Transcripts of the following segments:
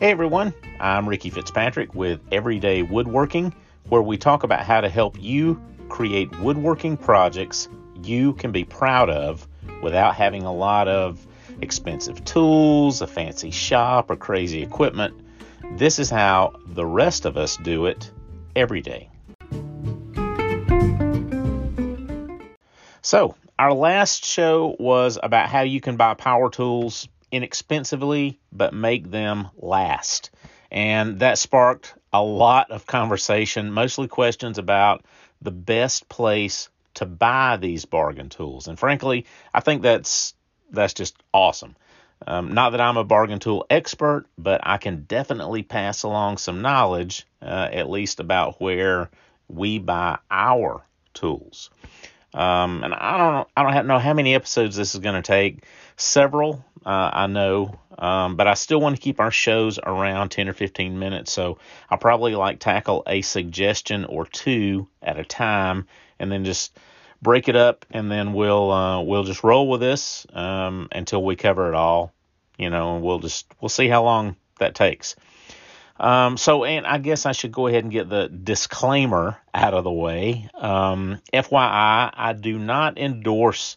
Hey everyone, I'm Ricky Fitzpatrick with Everyday Woodworking, where we talk about how to help you create woodworking projects you can be proud of without having a lot of expensive tools, a fancy shop, or crazy equipment. This is how the rest of us do it every day. So, our last show was about how you can buy power tools inexpensively but make them last. And that sparked a lot of conversation, mostly questions about the best place to buy these bargain tools. And frankly, I think that's that's just awesome. Um, not that I'm a bargain tool expert, but I can definitely pass along some knowledge, uh, at least about where we buy our tools. Um, and I don't I don't know how many episodes this is going to take. Several, uh, I know, um, but I still want to keep our shows around 10 or 15 minutes. So I'll probably like tackle a suggestion or two at a time, and then just break it up, and then we'll uh, we'll just roll with this um, until we cover it all. You know, and we'll just we'll see how long that takes. Um, so, and I guess I should go ahead and get the disclaimer out of the way. Um, FYI, I do not endorse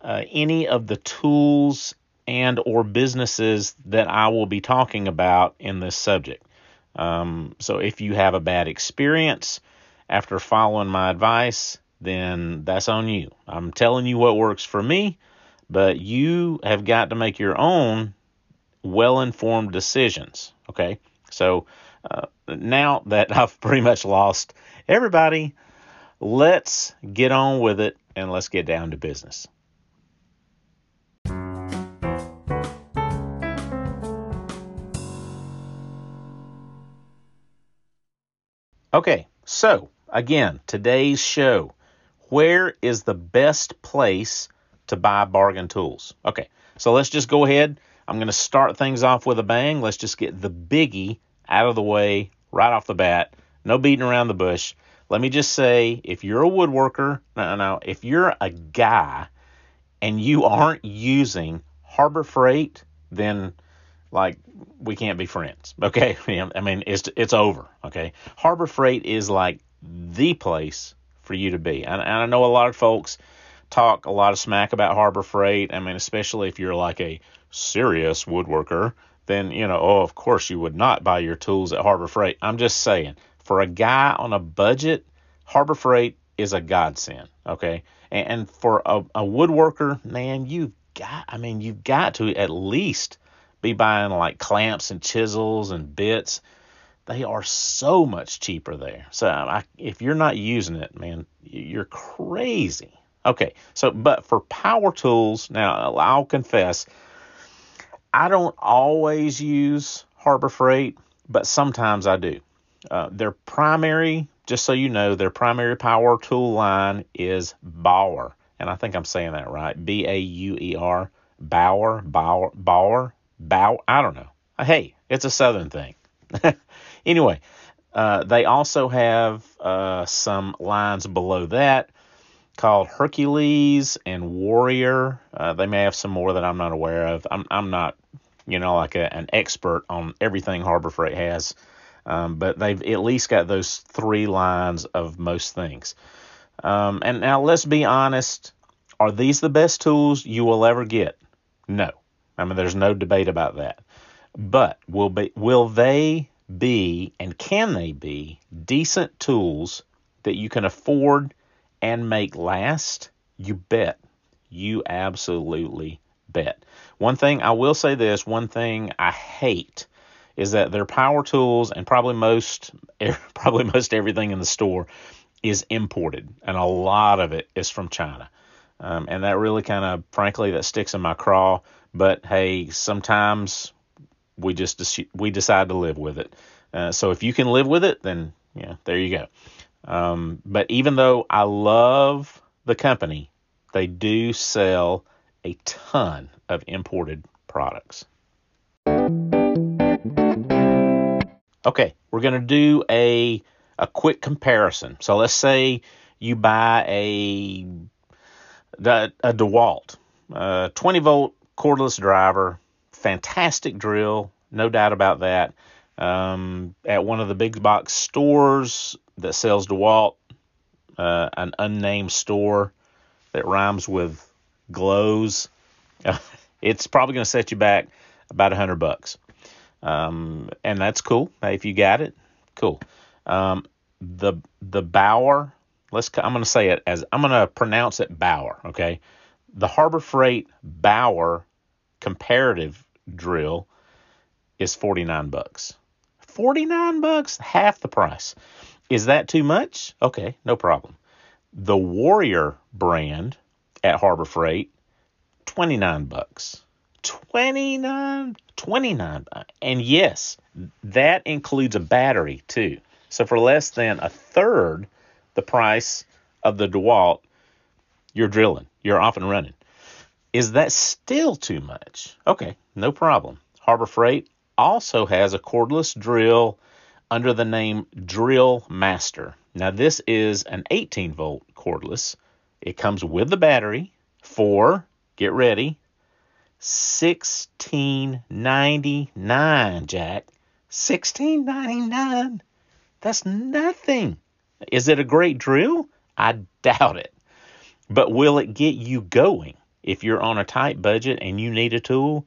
uh, any of the tools and or businesses that I will be talking about in this subject. Um, so, if you have a bad experience after following my advice, then that's on you. I'm telling you what works for me, but you have got to make your own well informed decisions. Okay. So uh, now that I've pretty much lost everybody, let's get on with it and let's get down to business. Okay, so again, today's show. Where is the best place to buy bargain tools? Okay, so let's just go ahead I'm going to start things off with a bang. Let's just get the biggie out of the way right off the bat. No beating around the bush. Let me just say if you're a woodworker, no, no, if you're a guy and you aren't using Harbor Freight, then like we can't be friends. Okay? I mean, it's it's over. Okay? Harbor Freight is like the place for you to be. And, and I know a lot of folks talk a lot of smack about Harbor Freight. I mean, especially if you're like a serious woodworker, then, you know, oh, of course you would not buy your tools at Harbor Freight. I'm just saying, for a guy on a budget, Harbor Freight is a godsend, okay? And, and for a, a woodworker, man, you've got, I mean, you've got to at least be buying like clamps and chisels and bits. They are so much cheaper there. So I, if you're not using it, man, you're crazy. Okay, so but for power tools, now I'll confess, I don't always use Harbor Freight, but sometimes I do. Uh, their primary, just so you know, their primary power tool line is Bauer. And I think I'm saying that right. B A U E R. Bauer, Bauer, Bauer, Bauer. I don't know. Hey, it's a southern thing. anyway, uh, they also have uh, some lines below that called Hercules and Warrior. Uh, they may have some more that I'm not aware of. I'm I'm not you know, like a, an expert on everything Harbor Freight has. Um, but they've at least got those three lines of most things. Um, and now let's be honest are these the best tools you will ever get? No. I mean, there's no debate about that. But will be will they be and can they be decent tools that you can afford and make last? You bet. You absolutely bet. One thing I will say this, one thing I hate is that their power tools and probably most probably most everything in the store is imported and a lot of it is from China. Um, and that really kind of frankly that sticks in my craw, but hey, sometimes we just we decide to live with it. Uh, so if you can live with it, then yeah, there you go. Um, but even though I love the company, they do sell a ton of imported products. Okay, we're going to do a a quick comparison. So let's say you buy a a, DeWalt, a 20 volt cordless driver, fantastic drill, no doubt about that. Um, at one of the big box stores that sells DeWalt, uh, an unnamed store that rhymes with glows, it's probably going to set you back about a hundred bucks. Um, and that's cool. If you got it, cool. Um, the the Bauer, let's I'm going to say it as I'm going to pronounce it Bauer. Okay, the Harbor Freight Bauer comparative drill is 49 bucks. 49 bucks, half the price. Is that too much? Okay, no problem. The Warrior brand at Harbor Freight, 29 bucks. 29 29 and yes, that includes a battery too. So for less than a third the price of the DeWalt, you're drilling, you're off and running. Is that still too much? Okay, no problem. Harbor Freight also has a cordless drill under the name Drill Master. Now, this is an 18 volt cordless. It comes with the battery for, get ready, 16.99, Jack. 16.99. That's nothing. Is it a great drill? I doubt it. But will it get you going? If you're on a tight budget and you need a tool,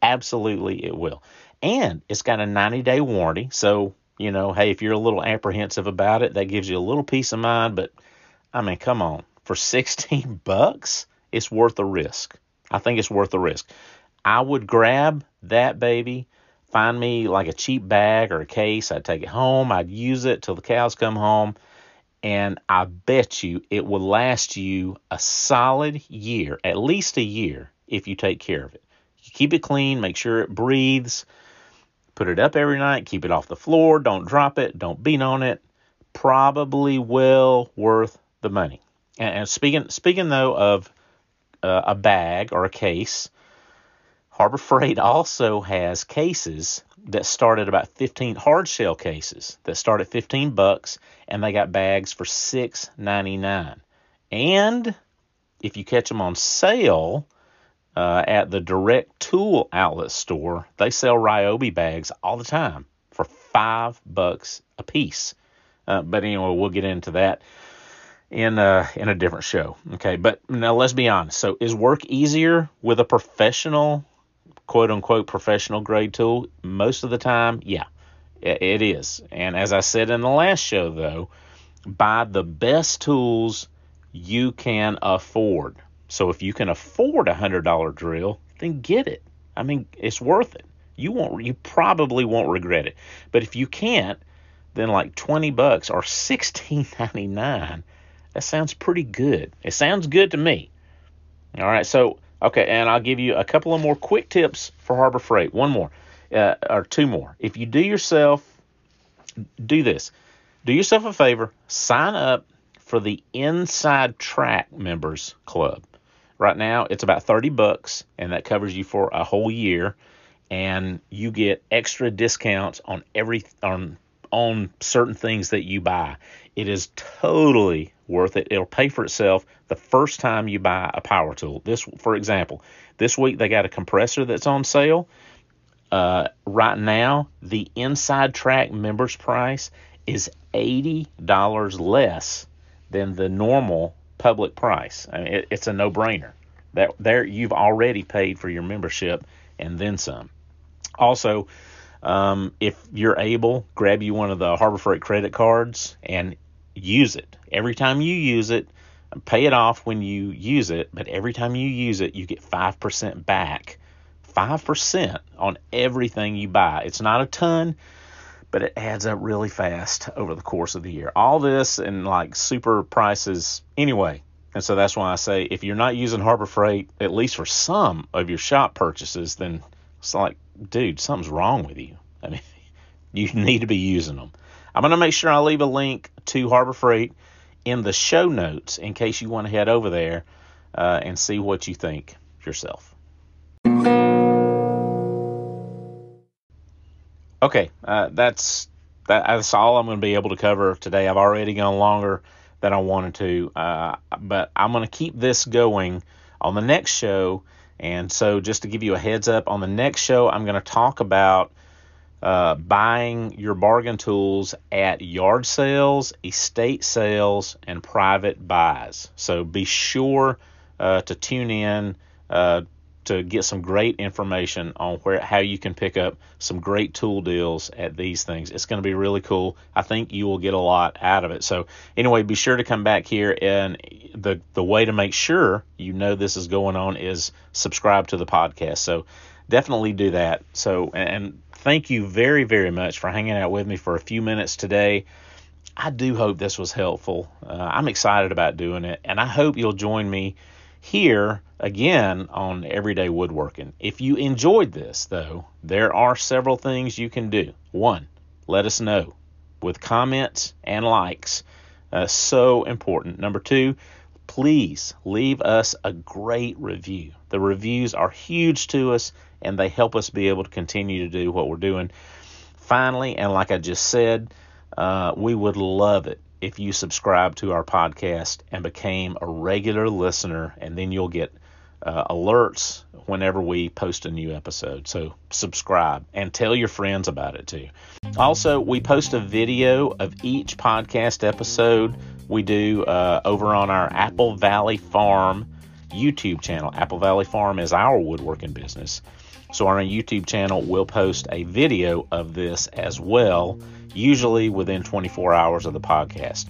absolutely it will. And it's got a 90 day warranty. So, you know, hey, if you're a little apprehensive about it, that gives you a little peace of mind. But I mean, come on, for 16 bucks, it's worth the risk. I think it's worth the risk. I would grab that baby, find me like a cheap bag or a case. I'd take it home. I'd use it till the cows come home. And I bet you it will last you a solid year, at least a year, if you take care of it. You keep it clean, make sure it breathes, Put it up every night, keep it off the floor, don't drop it, don't beat on it. Probably well worth the money. And, and speaking speaking though of uh, a bag or a case, Harbor Freight also has cases that start at about 15 hard shell cases that start at 15 bucks and they got bags for 6.99. And if you catch them on sale, uh, at the direct tool outlet store, they sell Ryobi bags all the time for five bucks a piece. Uh, but anyway, we'll get into that in uh, in a different show. Okay, but now let's be honest. So, is work easier with a professional, quote unquote, professional grade tool? Most of the time, yeah, it is. And as I said in the last show, though, buy the best tools you can afford. So if you can afford a hundred dollar drill, then get it. I mean, it's worth it. You won't. You probably won't regret it. But if you can't, then like twenty bucks or sixteen ninety nine. That sounds pretty good. It sounds good to me. All right. So okay, and I'll give you a couple of more quick tips for Harbor Freight. One more, uh, or two more. If you do yourself, do this. Do yourself a favor. Sign up for the Inside Track Members Club. Right now, it's about 30 bucks, and that covers you for a whole year. And you get extra discounts on every on on certain things that you buy. It is totally worth it. It'll pay for itself the first time you buy a power tool. This, for example, this week they got a compressor that's on sale. Uh, right now, the Inside Track members price is eighty dollars less than the normal public price. I mean, it, it's a no-brainer. That there you've already paid for your membership and then some. Also, um, if you're able, grab you one of the Harbor Freight credit cards and use it. Every time you use it, pay it off when you use it, but every time you use it, you get 5% back. 5% on everything you buy. It's not a ton, but it adds up really fast over the course of the year. All this and like super prices anyway. And so that's why I say if you're not using Harbor Freight, at least for some of your shop purchases, then it's like, dude, something's wrong with you. I mean, you need to be using them. I'm going to make sure I leave a link to Harbor Freight in the show notes in case you want to head over there uh, and see what you think yourself. Okay, uh, that's that, that's all I'm going to be able to cover today. I've already gone longer than I wanted to, uh, but I'm going to keep this going on the next show. And so, just to give you a heads up, on the next show, I'm going to talk about uh, buying your bargain tools at yard sales, estate sales, and private buys. So be sure uh, to tune in uh, to get some great information on where how you can pick up some great tool deals at these things. It's going to be really cool. I think you will get a lot out of it. So anyway, be sure to come back here and the the way to make sure you know this is going on is subscribe to the podcast. So definitely do that. So and thank you very very much for hanging out with me for a few minutes today. I do hope this was helpful. Uh, I'm excited about doing it and I hope you'll join me here again on everyday woodworking. If you enjoyed this, though, there are several things you can do. One, let us know with comments and likes. Uh, so important. Number two, please leave us a great review. The reviews are huge to us and they help us be able to continue to do what we're doing. Finally, and like I just said, uh, we would love it if you subscribe to our podcast and became a regular listener, and then you'll get uh, alerts whenever we post a new episode. So subscribe and tell your friends about it too. Also, we post a video of each podcast episode we do uh, over on our Apple Valley Farm YouTube channel. Apple Valley Farm is our woodworking business. So our YouTube channel, we'll post a video of this as well usually within 24 hours of the podcast.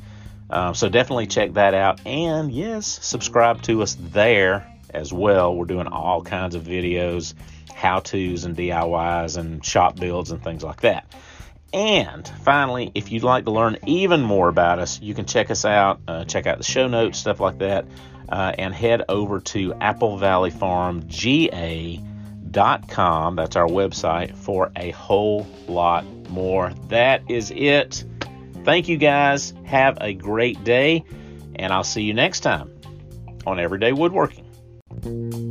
Um, so definitely check that out. And yes, subscribe to us there as well. We're doing all kinds of videos, how to's, and DIYs, and shop builds, and things like that. And finally, if you'd like to learn even more about us, you can check us out, uh, check out the show notes, stuff like that, uh, and head over to Apple Valley Farm GA.com. That's our website for a whole lot more. That is it. Thank you guys. Have a great day, and I'll see you next time on Everyday Woodworking.